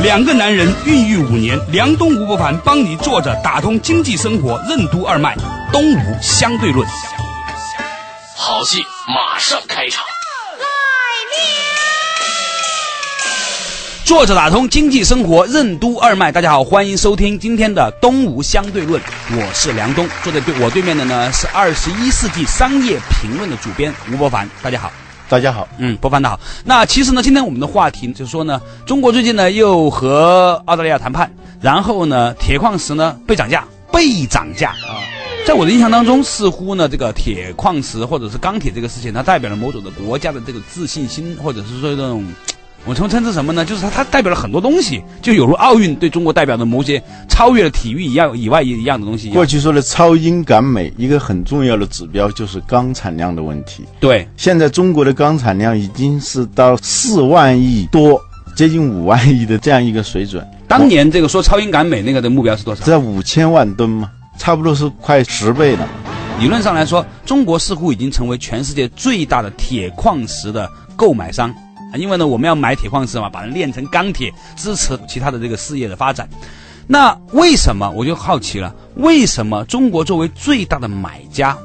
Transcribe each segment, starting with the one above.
两个男人孕育五年，梁东吴伯凡帮你坐着打通经济生活任督二脉，东吴相对论。好戏马上开场。坐着打通经济生活任督二脉，大家好，欢迎收听今天的东吴相对论，我是梁东，坐在对我对面的呢是二十一世纪商业评论的主编吴伯凡，大家好。大家好，嗯，伯凡的好。那其实呢，今天我们的话题就是说呢，中国最近呢又和澳大利亚谈判，然后呢，铁矿石呢被涨价，被涨价啊。在我的印象当中，似乎呢，这个铁矿石或者是钢铁这个事情，它代表了某种的国家的这个自信心，或者是说这种。我称称之什么呢？就是它，它代表了很多东西，就有如奥运对中国代表的某些超越了体育一样以外一一样的东西。过去说的超英赶美，一个很重要的指标就是钢产量的问题。对，现在中国的钢产量已经是到四万亿多，接近五万亿的这样一个水准。当年这个说超英赶美那个的目标是多少？在五千万吨嘛？差不多是快十倍了。理论上来说，中国似乎已经成为全世界最大的铁矿石的购买商。啊，因为呢，我们要买铁矿石嘛，把它炼成钢铁，支持其他的这个事业的发展。那为什么我就好奇了？为什么中国作为最大的买家，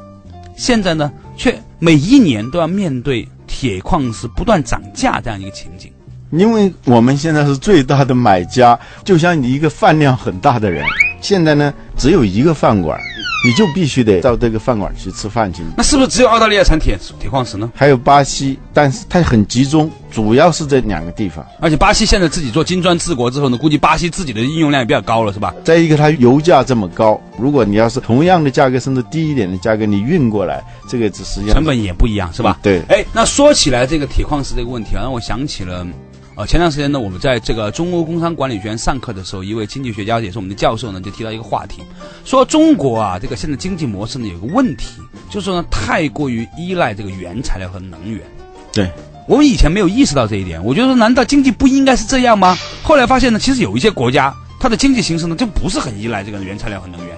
现在呢，却每一年都要面对铁矿石不断涨价这样一个情景？因为我们现在是最大的买家，就像你一个饭量很大的人，现在呢，只有一个饭馆。你就必须得到这个饭馆去吃饭去。那是不是只有澳大利亚产铁铁矿石呢？还有巴西，但是它很集中，主要是这两个地方。而且巴西现在自己做金砖治国之后呢，估计巴西自己的应用量也比较高了，是吧？再一个，它油价这么高，如果你要是同样的价格，甚至低一点的价格，你运过来，这个实际上成本也不一样，是吧？对。哎，那说起来这个铁矿石这个问题啊，让我想起了。呃，前段时间呢，我们在这个中欧工商管理学院上课的时候，一位经济学家也是我们的教授呢，就提到一个话题，说中国啊，这个现在经济模式呢有个问题，就是说呢太过于依赖这个原材料和能源。对，我们以前没有意识到这一点，我觉得难道经济不应该是这样吗？后来发现呢，其实有一些国家，它的经济形势呢就不是很依赖这个原材料和能源。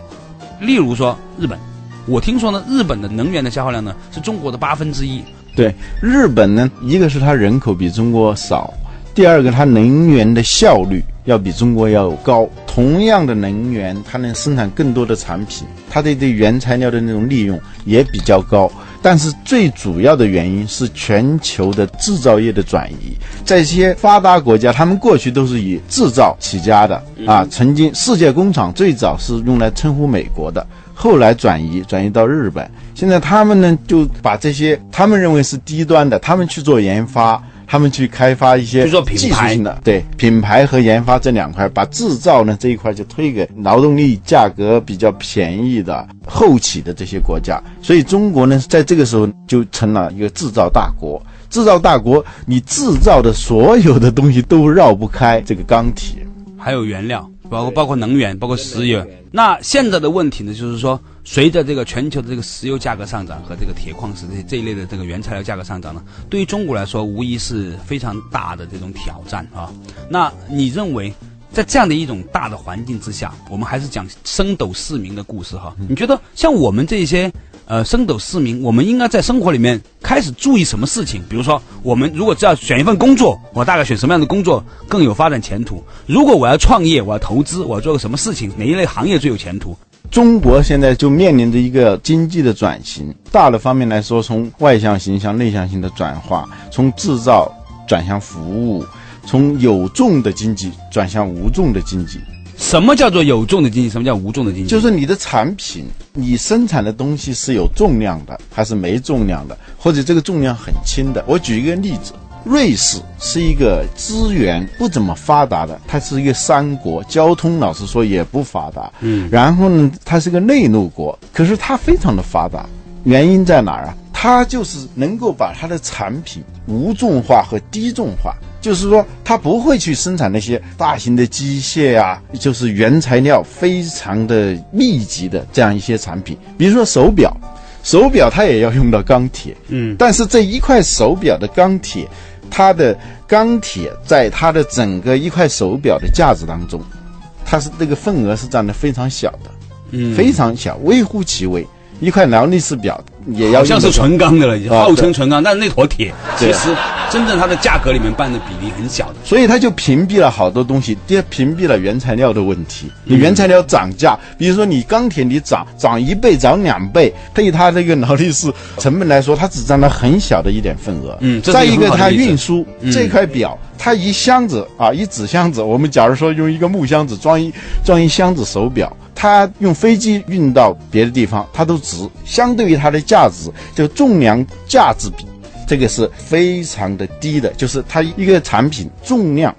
例如说日本，我听说呢，日本的能源的消耗量呢是中国的八分之一。对，日本呢，一个是它人口比中国少。第二个，它能源的效率要比中国要高。同样的能源，它能生产更多的产品，它的对原材料的那种利用也比较高。但是最主要的原因是全球的制造业的转移。在一些发达国家，他们过去都是以制造起家的啊。曾经世界工厂最早是用来称呼美国的，后来转移转移到日本。现在他们呢，就把这些他们认为是低端的，他们去做研发。他们去开发一些技术性的，对品牌和研发这两块，把制造呢这一块就推给劳动力价格比较便宜的后起的这些国家。所以中国呢，在这个时候就成了一个制造大国。制造大国，你制造的所有的东西都绕不开这个钢铁，还有原料。包括包括能源，包括石油。那现在的问题呢，就是说，随着这个全球的这个石油价格上涨和这个铁矿石这这一类的这个原材料价格上涨呢，对于中国来说，无疑是非常大的这种挑战啊。那你认为，在这样的一种大的环境之下，我们还是讲升斗市民的故事哈？你觉得像我们这些？呃，升斗市民，我们应该在生活里面开始注意什么事情？比如说，我们如果只要选一份工作，我大概选什么样的工作更有发展前途？如果我要创业，我要投资，我要做个什么事情？哪一类行业最有前途？中国现在就面临着一个经济的转型，大的方面来说，从外向型向内向型的转化，从制造转向服务，从有重的经济转向无重的经济。什么叫做有重的经济？什么叫无重的经济？就是你的产品，你生产的东西是有重量的，还是没重量的，或者这个重量很轻的？我举一个例子，瑞士是一个资源不怎么发达的，它是一个山国，交通老实说也不发达。嗯，然后呢，它是个内陆国，可是它非常的发达，原因在哪儿啊？它就是能够把它的产品无重化和低重化，就是说它不会去生产那些大型的机械啊，就是原材料非常的密集的这样一些产品，比如说手表，手表它也要用到钢铁，嗯，但是这一块手表的钢铁，它的钢铁在它的整个一块手表的价值当中，它是这个份额是占的非常小的，嗯非常小，微乎其微。一块劳力士表也要好像是纯钢的了，已经啊号称纯钢，但是那坨铁其实真正它的价格里面占的比例很小的。所以它就屏蔽了好多东西，屏蔽了原材料的问题。你原材料涨价，比如说你钢铁你涨涨一倍、涨两倍，对它这个劳力士成本来说，它只占了很小的一点份额。嗯再一个它运输嗯这块表，它一箱子啊，一纸箱子，我们假如说用一个木箱子装一装一箱子手表。它用飞机运到别的地方，它都值。相对于它的价价值，就重量价值比，这个是非常的低的，就是它一个产品重量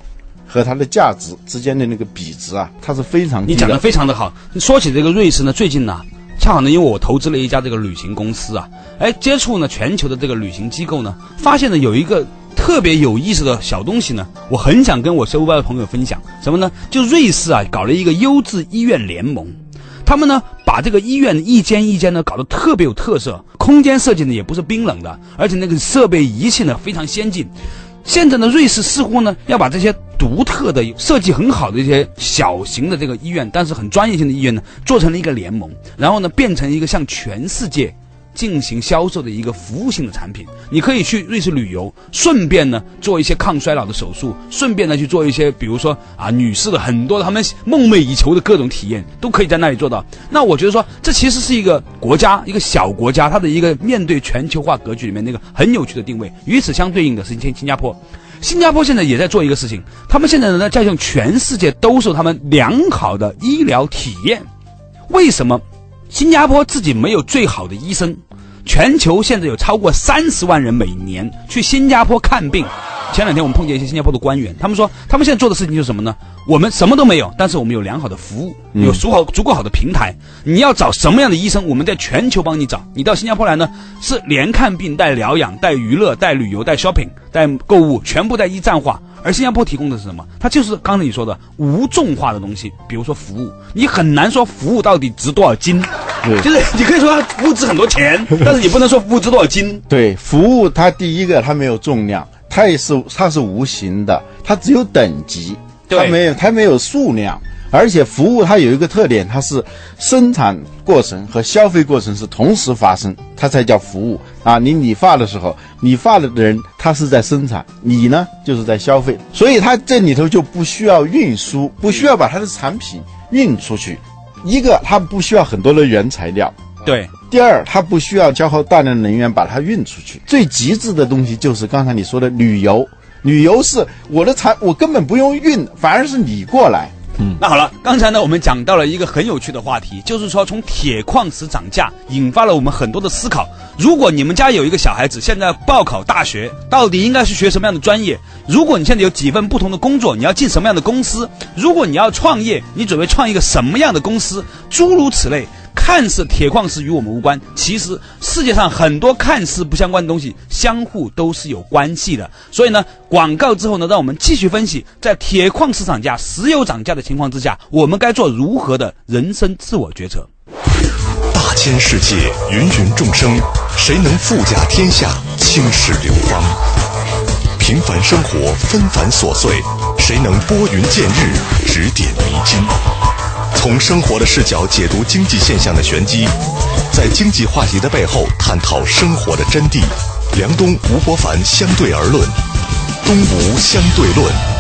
和它的价值之间的那个比值啊，它是非常低你讲的非常的好。说起这个瑞士呢，最近呢、恰好呢，因为我投资了一家这个旅行公司啊，哎，接触呢全球的这个旅行机构呢，发现呢有一个特别有意思的小东西呢，我很想跟我收包的朋友分享。什么呢？就瑞士啊搞了一个优质医院联盟。他们呢，把这个医院一间一间呢搞得特别有特色，空间设计呢也不是冰冷的，而且那个设备仪器呢非常先进。现在呢，瑞士似乎呢要把这些独特的设计很好的一些小型的这个医院，但是很专业性的医院呢，做成了一个联盟，然后呢变成一个向全世界进行销售的一个服务性的产品。你可以去瑞士旅游，顺便呢做一些抗衰老的手术，顺便呢去做一些，比如说啊女士的很多他们梦寐以求的各种体验，都可以在那里做到。那我觉得说，这其实是一个国家，一个小国家，它的一个面对全球化格局里面那个很有趣的定位。与此相对应的是新新加坡。新加坡现在也在做一个事情，他们现在呢在向全世界兜售他们良好的医疗体验。为什么新加坡自己没有最好的医生？全球现在有超过三十万人每年去新加坡看病。前两天我们碰见一些新加坡的官员，他们说他们现在做的事情就是什么呢？我们什么都没有，但是我们有良好的服务，有足好足够好的平台。你要找什么样的医生，我们在全球帮你找。你到新加坡来呢，是连看病带疗养、带娱乐、带旅游、带 shopping、带购物，全部在一站化。而新加坡提供的是什么？它就是刚才你说的无重化的东西，比如说服务，你很难说服务到底值多少斤。对就是你可以说它服务值很多钱，但是你不能说服务值多少斤。对服务，它第一个它没有重量，它也是它是无形的，它只有等级，对它没有它没有数量，而且服务它有一个特点，它是生产过程和消费过程是同时发生，它才叫服务啊！你理发的时候，理发的人他是在生产，你呢就是在消费，所以它这里头就不需要运输，不需要把它的产品运出去。一个，它不需要很多的原材料，对，第二，它不需要消耗大量能源把它运出去。最极致的东西就是刚才你说的旅游，旅游是我的产，我根本不用运，反而是你过来。嗯那好了，刚才呢，我们讲到了一个很有趣的话题，就是说从铁矿石涨价引发了我们很多的思考。如果你们家有一个小孩子现在报考大学，到底应该是学什么样的专业？如果你现在有几份不同的工作，你要进什么样的公司？如果你要创业，你准备创一个什么样的公司？诸如此类。看似铁矿石与我们无关，其实世界上很多看似不相关的东西，相互都是有关系的。所以呢，广告之后呢，让我们继续分析，在铁矿石涨价、石油涨价的情况之下，我们该做如何的人生自我决策。大千世界，芸芸众生，谁能富甲天下，青史流芳？平凡生活，纷繁琐碎，谁能拨云见日，指点迷津？从生活的视角解读经济现象的玄机，在经济话题的背后探讨生活的真谛。梁冬、吴伯凡相对而论，东吴相对论。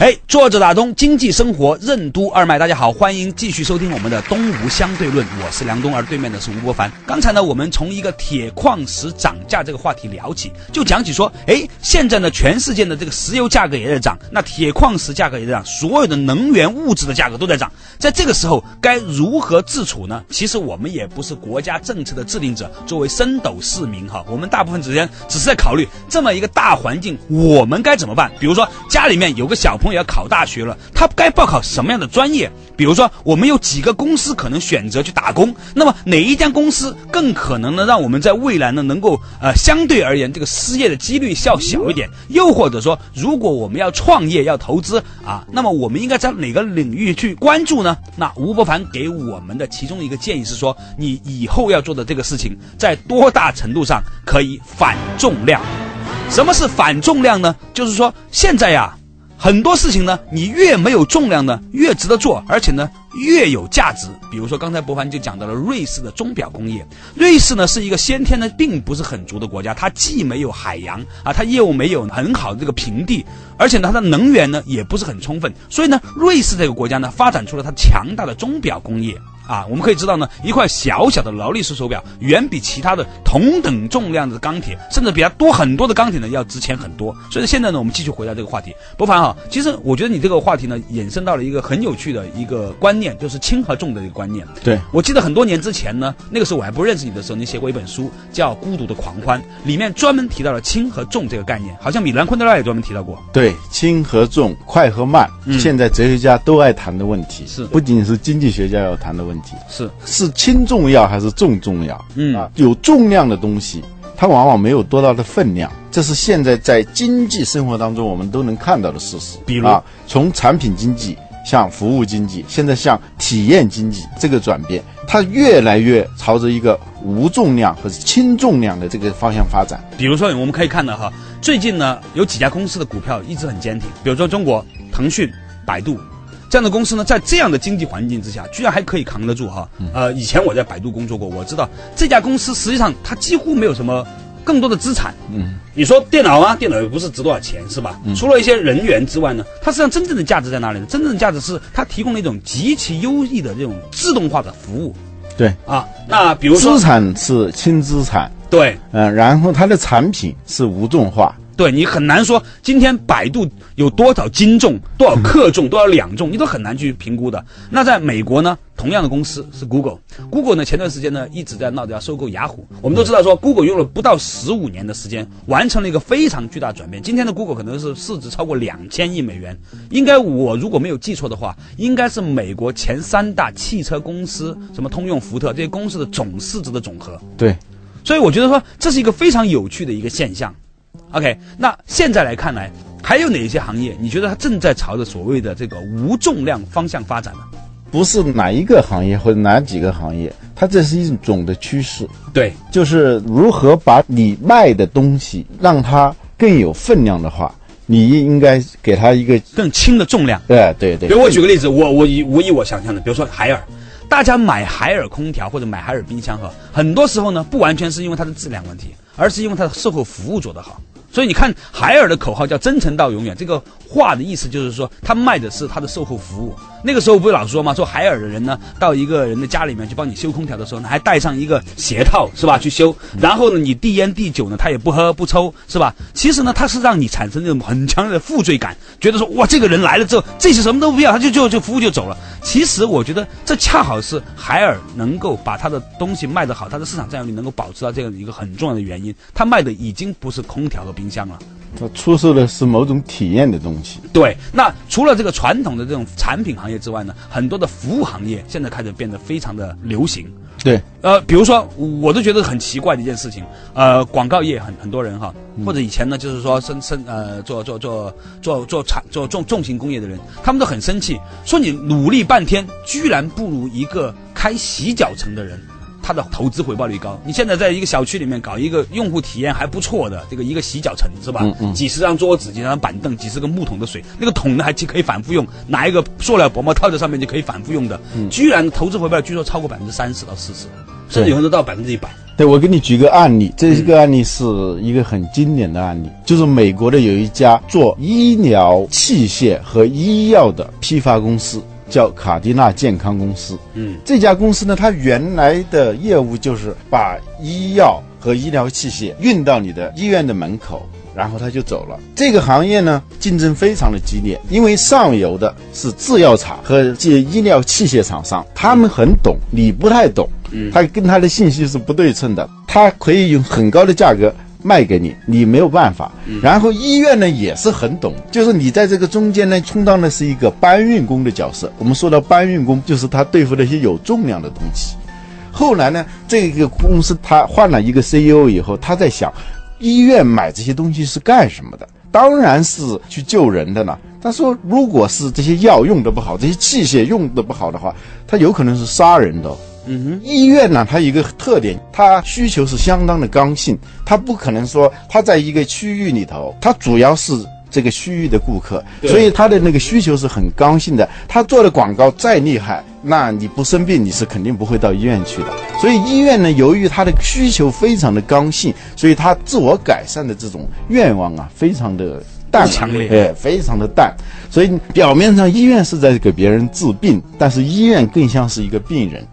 哎，作者打通经济生活任督二脉，大家好，欢迎继续收听我们的《东吴相对论》，我是梁东，而对面的是吴伯凡。刚才呢，我们从一个铁矿石涨价这个话题聊起，就讲起说，哎，现在呢，全世界的这个石油价格也在涨，那铁矿石价格也在涨，所有的能源物质的价格都在涨。在这个时候，该如何自处呢？其实我们也不是国家政策的制定者，作为深斗市民哈，我们大部分时间只是在考虑这么一个大环境，我们该怎么办？比如说家里面有个小朋友要考大学了，他该报考什么样的专业？比如说，我们有几个公司可能选择去打工，那么哪一家公司更可能呢，让我们在未来呢能够呃相对而言这个失业的几率较小一点？又或者说，如果我们要创业要投资啊，那么我们应该在哪个领域去关注呢？那吴伯凡给我们的其中一个建议是说，你以后要做的这个事情，在多大程度上可以反重量？什么是反重量呢？就是说现在呀。很多事情呢，你越没有重量呢，越值得做，而且呢，越有价值。比如说，刚才博凡就讲到了瑞士的钟表工业。瑞士呢是一个先天呢并不是很足的国家，它既没有海洋啊，它业务没有很好的这个平地，而且呢，它的能源呢也不是很充分。所以呢，瑞士这个国家呢，发展出了它强大的钟表工业。啊，我们可以知道呢，一块小小的劳力士手表，远比其他的同等重量的钢铁，甚至比它多很多的钢铁呢，要值钱很多。所以现在呢，我们继续回到这个话题，博凡哈，其实我觉得你这个话题呢，衍生到了一个很有趣的一个观念，就是轻和重的一个观念。对，我记得很多年之前呢，那个时候我还不认识你的时候，你写过一本书叫《孤独的狂欢》，里面专门提到了轻和重这个概念，好像米兰昆德拉也专门提到过。对，轻和重，快和慢，现在哲学家都爱谈的问题，是不仅仅是经济学家要谈的问题，是。是轻重要还是重重要？嗯啊，有重量的东西，它往往没有多大的分量，这是现在在经济生活当中我们都能看到的事实。比如啊，从产品经济向服务经济，现在向体验经济这个转变，它越来越朝着一个无重量和轻重量的这个方向发展。比如说，我们可以看到哈，最近呢有几家公司的股票一直很坚挺，比如说中国腾讯、百度。这样的公司呢，在这样的经济环境之下，居然还可以扛得住哈。呃，以前我在百度工作过，我知道这家公司实际上它几乎没有什么更多的资产。嗯，你说电脑啊，电脑又不是值多少钱，是吧？除了一些人员之外呢，它实际上真正的价值在哪里呢？真正的价值是它提供了一种极其优异的这种自动化的服务。对啊，那比如说资产是轻资产，对，嗯，然后它的产品是无重化。对你很难说，今天百度有多少斤重、多少克重、多少两重，你都很难去评估的。那在美国呢，同样的公司是 Google，Google 呢前段时间呢一直在闹着要收购雅虎。我们都知道说，Google 用了不到十五年的时间，完成了一个非常巨大转变。今天的 Google 可能是市值超过两千亿美元，应该我如果没有记错的话，应该是美国前三大汽车公司，什么通用、福特这些公司的总市值的总和。对，所以我觉得说这是一个非常有趣的一个现象。OK，那现在来看来，还有哪些行业你觉得它正在朝着所谓的这个无重量方向发展呢？不是哪一个行业或者哪几个行业，它这是一种的趋势。对，就是如何把你卖的东西让它更有分量的话，你应该给它一个更轻的重量。对对对。比如我举个例子，我我以我以我想象的，比如说海尔，大家买海尔空调或者买海尔冰箱哈，很多时候呢不完全是因为它的质量问题，而是因为它的售后服务做得好。所以你看，海尔的口号叫“真诚到永远”。这个话的意思就是说，他卖的是他的售后服务。那个时候不是老说吗？说海尔的人呢，到一个人的家里面去帮你修空调的时候呢，还带上一个鞋套，是吧？去修。然后呢，你递烟递酒呢，他也不喝不抽，是吧？其实呢，他是让你产生那种很强烈的负罪感，觉得说哇，这个人来了之后，这些什么都不要，他就就就服务就走了。其实我觉得这恰好是海尔能够把他的东西卖得好，他的市场占有率能够保持到这样一个很重要的原因。他卖的已经不是空调和冰。冰箱了，它出售的是某种体验的东西。对，那除了这个传统的这种产品行业之外呢，很多的服务行业现在开始变得非常的流行。对，呃，比如说，我都觉得很奇怪的一件事情，呃，广告业很很多人哈，或者以前呢，就是说生生呃做做做做做产做重重型工业的人，他们都很生气，说你努力半天，居然不如一个开洗脚城的人。它的投资回报率高。你现在在一个小区里面搞一个用户体验还不错的这个一个洗脚城是吧？嗯嗯。几十张桌子，几张板凳，几十个木桶的水，那个桶呢还可以反复用，拿一个塑料薄膜套在上面就可以反复用的。嗯。居然投资回报据说超过百分之三十到四十，甚至有人到百分之一百。对，我给你举个案例，这个案例是一个很经典的案例，就是美国的有一家做医疗器械和医药的批发公司。叫卡迪纳健康公司。嗯，这家公司呢，它原来的业务就是把医药和医疗器械运到你的医院的门口，然后他就走了。这个行业呢，竞争非常的激烈，因为上游的是制药厂和这医疗器械厂商，他们很懂，你不太懂。嗯，他跟他的信息是不对称的，他可以用很高的价格卖给你，你没有办法。然后医院呢也是很懂，就是你在这个中间呢，充当的是一个搬运工的角色。我们说到搬运工，就是他对付那些有重量的东西。后来呢，这个公司他换了一个 CEO 以后，他在想，医院买这些东西是干什么的？当然是去救人的了。他说，如果是这些药用的不好，这些器械用的不好的话，它有可能是杀人的。嗯哼，医院呢，它有一个特点，它需求是相当的刚性，它不可能说它在一个区域里头，它主要是这个区域的顾客，所以它的那个需求是很刚性的。它做的广告再厉害，那你不生病，你是肯定不会到医院去的。所以医院呢，由于它的需求非常的刚性，所以它自我改善的这种愿望啊，非常的。淡强烈，哎，非常的淡，所以表面上医院是在给别人治病，但是医院更像是一个病人，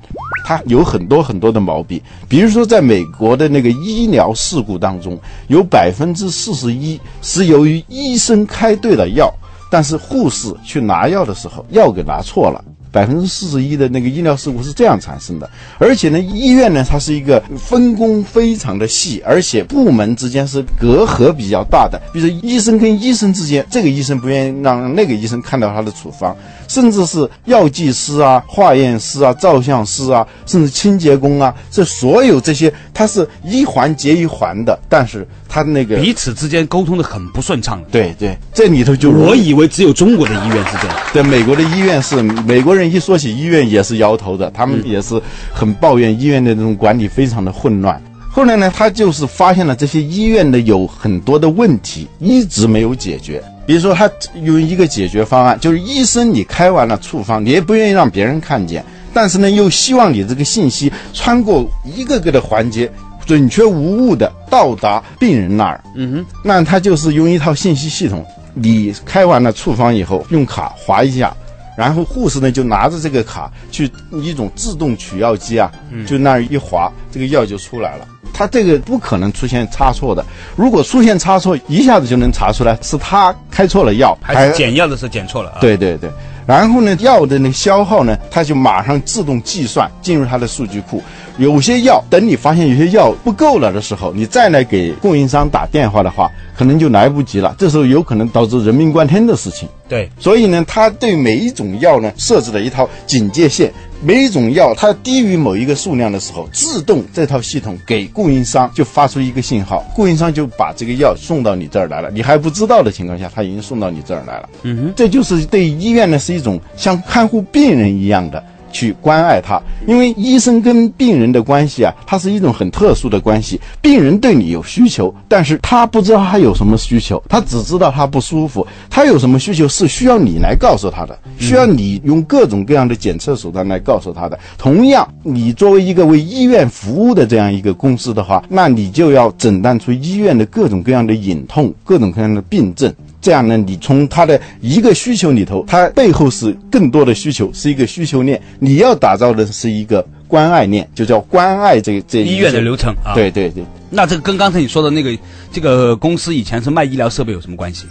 他有很多很多的毛病。比如说，在美国的那个医疗事故当中，有百分之四十一是由于医生开对了药，但是护士去拿药的时候，药给拿错了。百分之四十一的那个医疗事故是这样产生的，而且呢，医院呢，它是一个分工非常的细，而且部门之间是隔阂比较大的。比如医生跟医生之间，这个医生不愿意让那个医生看到他的处方，甚至是药剂师啊、化验师啊、照相师啊，甚至清洁工啊，这所有这些，它是一环接一环的，但是他那个彼此之间沟通的很不顺畅。对对，这里头就我以为只有中国的医院是这样，对，美国的医院是美国人。一说起医院也是摇头的，他们也是很抱怨医院的这种管理非常的混乱。后来呢，他就是发现了这些医院的有很多的问题一直没有解决。比如说，他有一个解决方案，就是医生你开完了处方，你也不愿意让别人看见，但是呢，又希望你这个信息穿过一个个的环节，准确无误的到达病人那儿。嗯哼，那他就是用一套信息系统，你开完了处方以后，用卡划一下。然后护士呢就拿着这个卡去一种自动取药机啊，就那儿一划，这个药就出来了。他这个不可能出现差错的，如果出现差错，一下子就能查出来是他开错了药，还是检药的时候检错了啊？对对对。然后呢，药的那个消耗呢，它就马上自动计算进入它的数据库。有些药，等你发现有些药不够了的时候，你再来给供应商打电话的话，可能就来不及了。这时候有可能导致人命关天的事情。对，所以呢，它对每一种药呢设置了一套警戒线。每一种药它低于某一个数量的时候，自动这套系统给供应商就发出一个信号，供应商就把这个药送到你这儿来了。你还不知道的情况下，他已经送到你这儿来了。嗯哼，这就是对医院呢是一种像看护病人一样的。去关爱他，因为医生跟病人的关系啊，它是一种很特殊的关系。病人对你有需求，但是他不知道他有什么需求，他只知道他不舒服。他有什么需求是需要你来告诉他的，需要你用各种各样的检测手段来告诉他的。同样，你作为一个为医院服务的这样一个公司的话，那你就要诊断出医院的各种各样的隐痛、各种各样的病症。这样呢，你从他的一个需求里头，他背后是更多的需求，是一个需求链。你要打造的是一个关爱链，就叫关爱这这医院的流程啊。对对对，那这个跟刚才你说的那个这个公司以前是卖医疗设备有什么关系？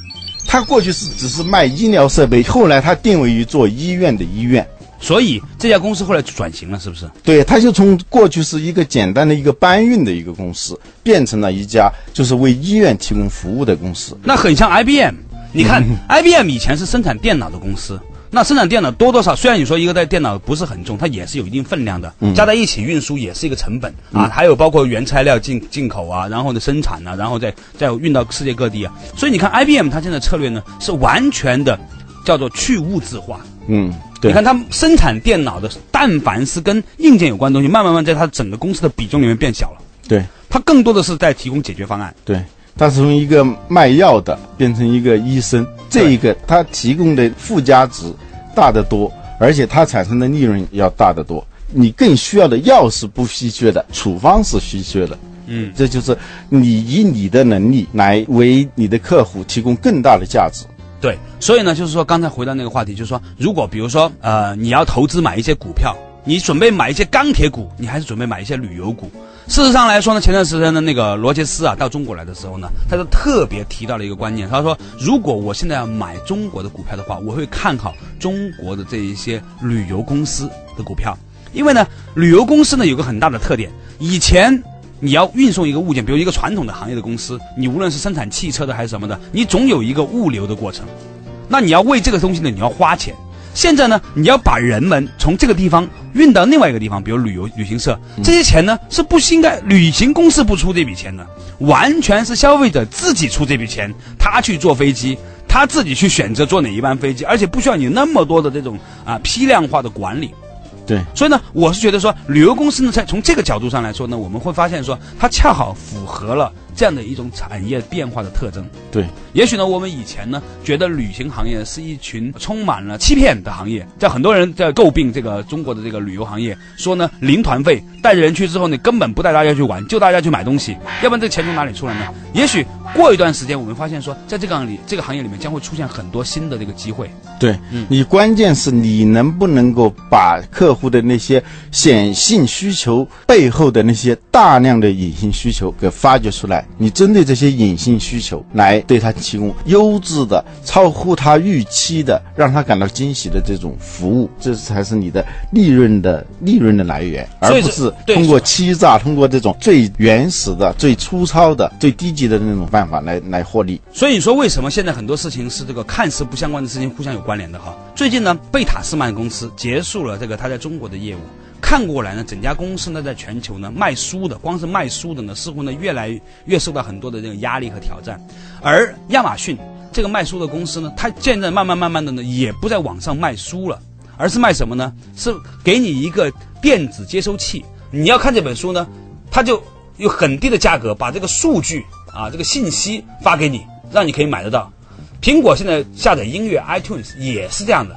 他过去是只是卖医疗设备，后来他定位于做医院的医院。所以这家公司后来转型了，是不是？对，它就从过去是一个简单的一个搬运的一个公司，变成了一家就是为医院提供服务的公司。那很像 IBM，你看 IBM 以前是生产电脑的公司，那生产电脑多多少，虽然你说一个在电脑不是很重，它也是有一定分量的，加在一起运输也是一个成本啊。还有包括原材料进进口啊，然后呢生产啊，然后再再运到世界各地啊。所以你看 IBM 它现在策略呢是完全的叫做去物质化，嗯。你看，他生产电脑的，但凡是跟硬件有关的东西，慢慢慢在它整个公司的比重里面变小了。对，它更多的是在提供解决方案。对，它是从一个卖药的变成一个医生，这一个它提供的附加值大得多，而且它产生的利润要大得多。你更需要的药是不稀缺的，处方是稀缺的。嗯，这就是你以你的能力来为你的客户提供更大的价值。对，所以呢，就是说，刚才回到那个话题，就是说，如果比如说，呃，你要投资买一些股票，你准备买一些钢铁股，你还是准备买一些旅游股？事实上来说呢，前段时间的那个罗杰斯啊，到中国来的时候呢，他就特别提到了一个观念，他说，如果我现在要买中国的股票的话，我会看好中国的这一些旅游公司的股票，因为呢，旅游公司呢有个很大的特点，以前。你要运送一个物件，比如一个传统的行业的公司，你无论是生产汽车的还是什么的，你总有一个物流的过程。那你要为这个东西呢，你要花钱。现在呢，你要把人们从这个地方运到另外一个地方，比如旅游旅行社，这些钱呢是不应该旅行公司不出这笔钱的，完全是消费者自己出这笔钱，他去坐飞机，他自己去选择坐哪一班飞机，而且不需要你那么多的这种啊批量化的管理。对，所以呢，我是觉得说，旅游公司呢，在从这个角度上来说呢，我们会发现说，它恰好符合了这样的一种产业变化的特征。对，也许呢，我们以前呢，觉得旅行行业是一群充满了欺骗的行业，在很多人在诟病这个中国的这个旅游行业，说呢，零团费，带着人去之后呢，根本不带大家去玩，就大家去买东西，要不然这钱从哪里出来呢？也许过一段时间，我们发现说，在这个行里这个行业里面将会出现很多新的这个机会。对，嗯你关键是你能不能够把客户的那些显性需求背后的那些大量的隐性需求给发掘出来？你针对这些隐性需求来对他提供优质的、超乎他预期的、让他感到惊喜的这种服务，这才是你的利润的利润的来源，而不是通过欺诈、通过这种最原始的、最粗糙的、最低级的那种办法来来获利。所以说为什么现在很多事情是这个看似不相关的事情互相有关联的哈？最近呢，贝塔斯曼公司结束了这个他在中国的业务，看过来呢，整家公司呢在全球呢卖书的，光是卖书的呢，似乎呢越来越受到很多的这个压力和挑战。而亚马逊这个卖书的公司呢，它现在慢慢慢慢的呢，也不在网上卖书了，而是卖什么呢？是给你一个电子接收器，你要看这本书呢，它就有很低的价格把这个数据啊这个信息发给你，让你可以买得到。苹果现在下载音乐 iTunes 也是这样的。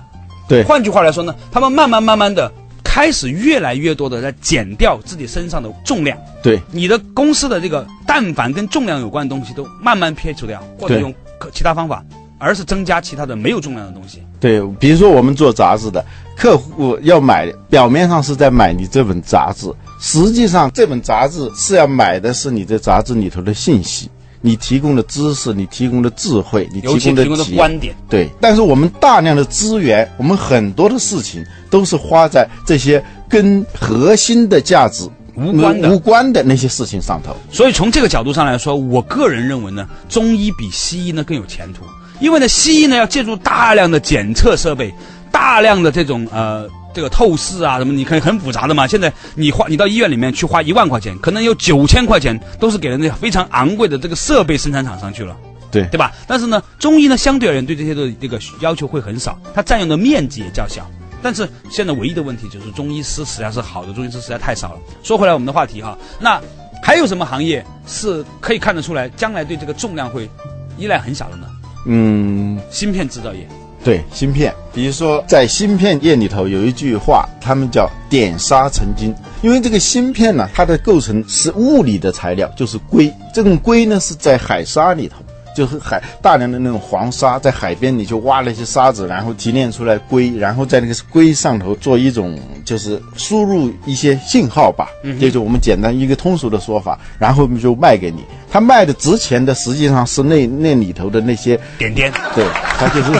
对，换句话来说呢，他们慢慢慢慢的开始越来越多的在减掉自己身上的重量。对，你的公司的这个但凡跟重量有关的东西都慢慢撇除掉，或者用其他方法，而是增加其他的没有重量的东西。对，比如说我们做杂志的客户要买，表面上是在买你这本杂志，实际上这本杂志是要买的是你这杂志里头的信息，你提供的知识，你提供的智慧，你提供的提供的观点，对，但是我们大量的资源，我们很多的事情都是花在这些跟核心的价值无关的。无关的那些事情上头。所以从这个角度上来说，我个人认为呢，中医比西医呢更有前途，因为呢，西医呢要借助大量的检测设备，大量的这种呃这个透视啊什么，你可以很复杂的嘛。现在你花你到医院里面去花一万块钱，可能有九千块钱都是给了那非常昂贵的这个设备生产厂商去了。对对吧？但是呢，中医呢相对而言对这些的这个要求会很少，它占用的面积也较小。但是现在唯一的问题就是中医师实在是好的中医师实在太少了。说回来我们的话题哈，那还有什么行业是可以看得出来将来对这个重量会依赖很小的呢？嗯，芯片制造业，对，芯片，比如说在芯片业里头有一句话，他们叫“点沙成金”，因为这个芯片呢，它的构成是物理的材料，就是硅，这种硅呢是在海沙里头。就是海大量的那种黄沙，在海边你就挖了一些沙子，然后提炼出来硅，然后在那个硅上头做一种就是输入一些信号吧，这就我们简单一个通俗的说法，然后就卖给你。他卖的值钱的实际上是那那里头的那些点点对，它就是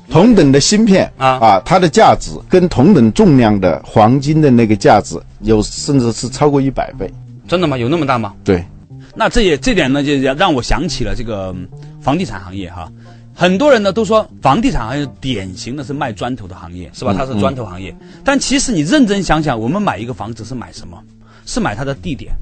同等的芯片啊啊，它的价值跟同等重量的黄金的那个价值有甚至是超过一百倍。真的吗？有那么大吗？对，那这也这点呢，就让我想起了这个嗯房地产行业哈。很多人呢都说房地产行业典型的是卖砖头的行业，是吧？嗯它是砖头行业。但其实你认真想想，我们买一个房子是买什么？是买它的地点，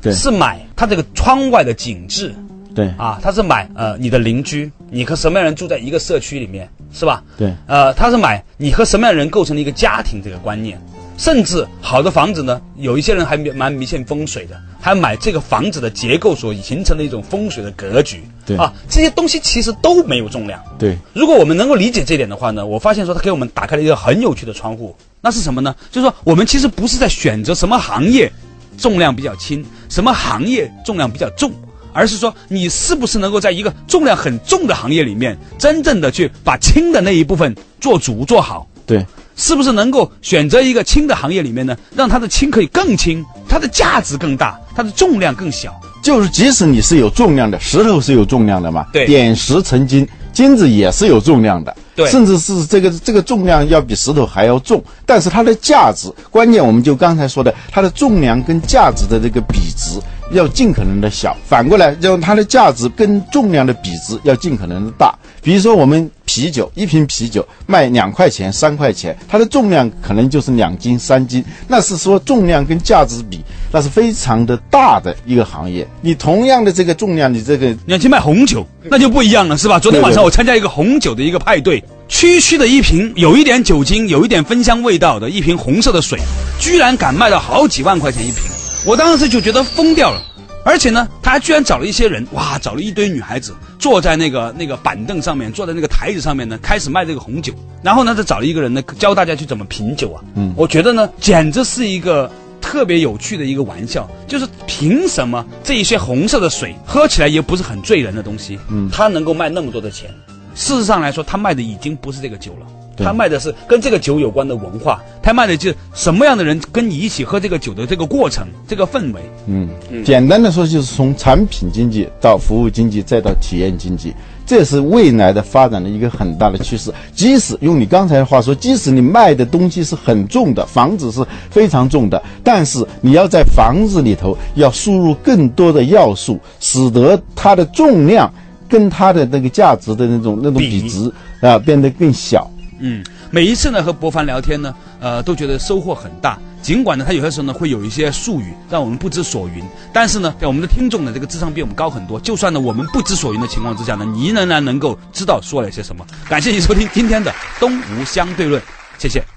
对是买它这个窗外的景致对，啊，它是买呃你的邻居，你和什么样人住在一个社区里面，是吧？对，呃，它是买你和什么样的人构成了一个家庭这个观念。甚至好的房子呢，有一些人还蛮迷信风水的，还买这个房子的结构所形成的一种风水的格局。对啊，这些东西其实都没有重量。对，如果我们能够理解这一点的话呢，我发现说它给我们打开了一个很有趣的窗户。那是什么呢？就是说我们其实不是在选择什么行业重量比较轻，什么行业重量比较重，而是说你是不是能够在一个重量很重的行业里面，真正的去把轻的那一部分做足做好。对，是不是能够选择一个轻的行业里面呢，让它的轻可以更轻，它的价值更大，它的重量更小？就是即使你是有重量的，石头是有重量的嘛，对点石成金，金子也是有重量的。对甚至是这个这个重量要比石头还要重，但是它的价值，关键我们就刚才说的，它的重量跟价值的这个比值要尽可能的小，反过来，让它的价值跟重量的比值要尽可能的大。比如说我们啤酒，一瓶啤酒卖两块钱、三块钱，它的重量可能就是两斤、三斤，那是说重量跟价值比，那是非常的大的一个行业。你同样的这个重量，你这个你要去卖红酒，那就不一样了，是吧？昨天晚上我参加一个红酒的一个派对，区区的一瓶有一点酒精、有一点芬香味道的一瓶红色的水，居然敢卖到好几万块钱一瓶，我当时就觉得疯掉了。而且呢，他还居然找了一些人，哇，找了一堆女孩子坐在那个那个板凳上面，坐在那个台子上面呢，开始卖这个红酒。然后呢，再找了一个人呢，教大家去怎么品酒啊。嗯，我觉得呢，简直是一个特别有趣的一个玩笑，就是凭什么这一些红色的水喝起来也不是很醉人的东西，嗯，它能够卖那么多的钱？事实上来说，他卖的已经不是这个酒了。对他卖的是跟这个酒有关的文化，他卖的就是什么样的人跟你一起喝这个酒的这个过程、这个氛围。嗯，简单的说，就是从产品经济到服务经济，再到体验经济，这是未来的发展的一个很大的趋势。即使用你刚才的话说，即使你卖的东西是很重的，房子是非常重的，但是你要在房子里头要输入更多的要素，使得它的重量跟它的那个价值的那种那种比比值啊变得更小。嗯，每一次呢和博凡聊天呢，呃，都觉得收获很大。尽管呢，他有些时候呢会有一些术语让我们不知所云，但是呢，我们的听众呢这个智商比我们高很多。就算呢我们不知所云的情况之下呢，你仍然能够知道说了些什么。感谢你收听今天的东吴相对论，谢谢。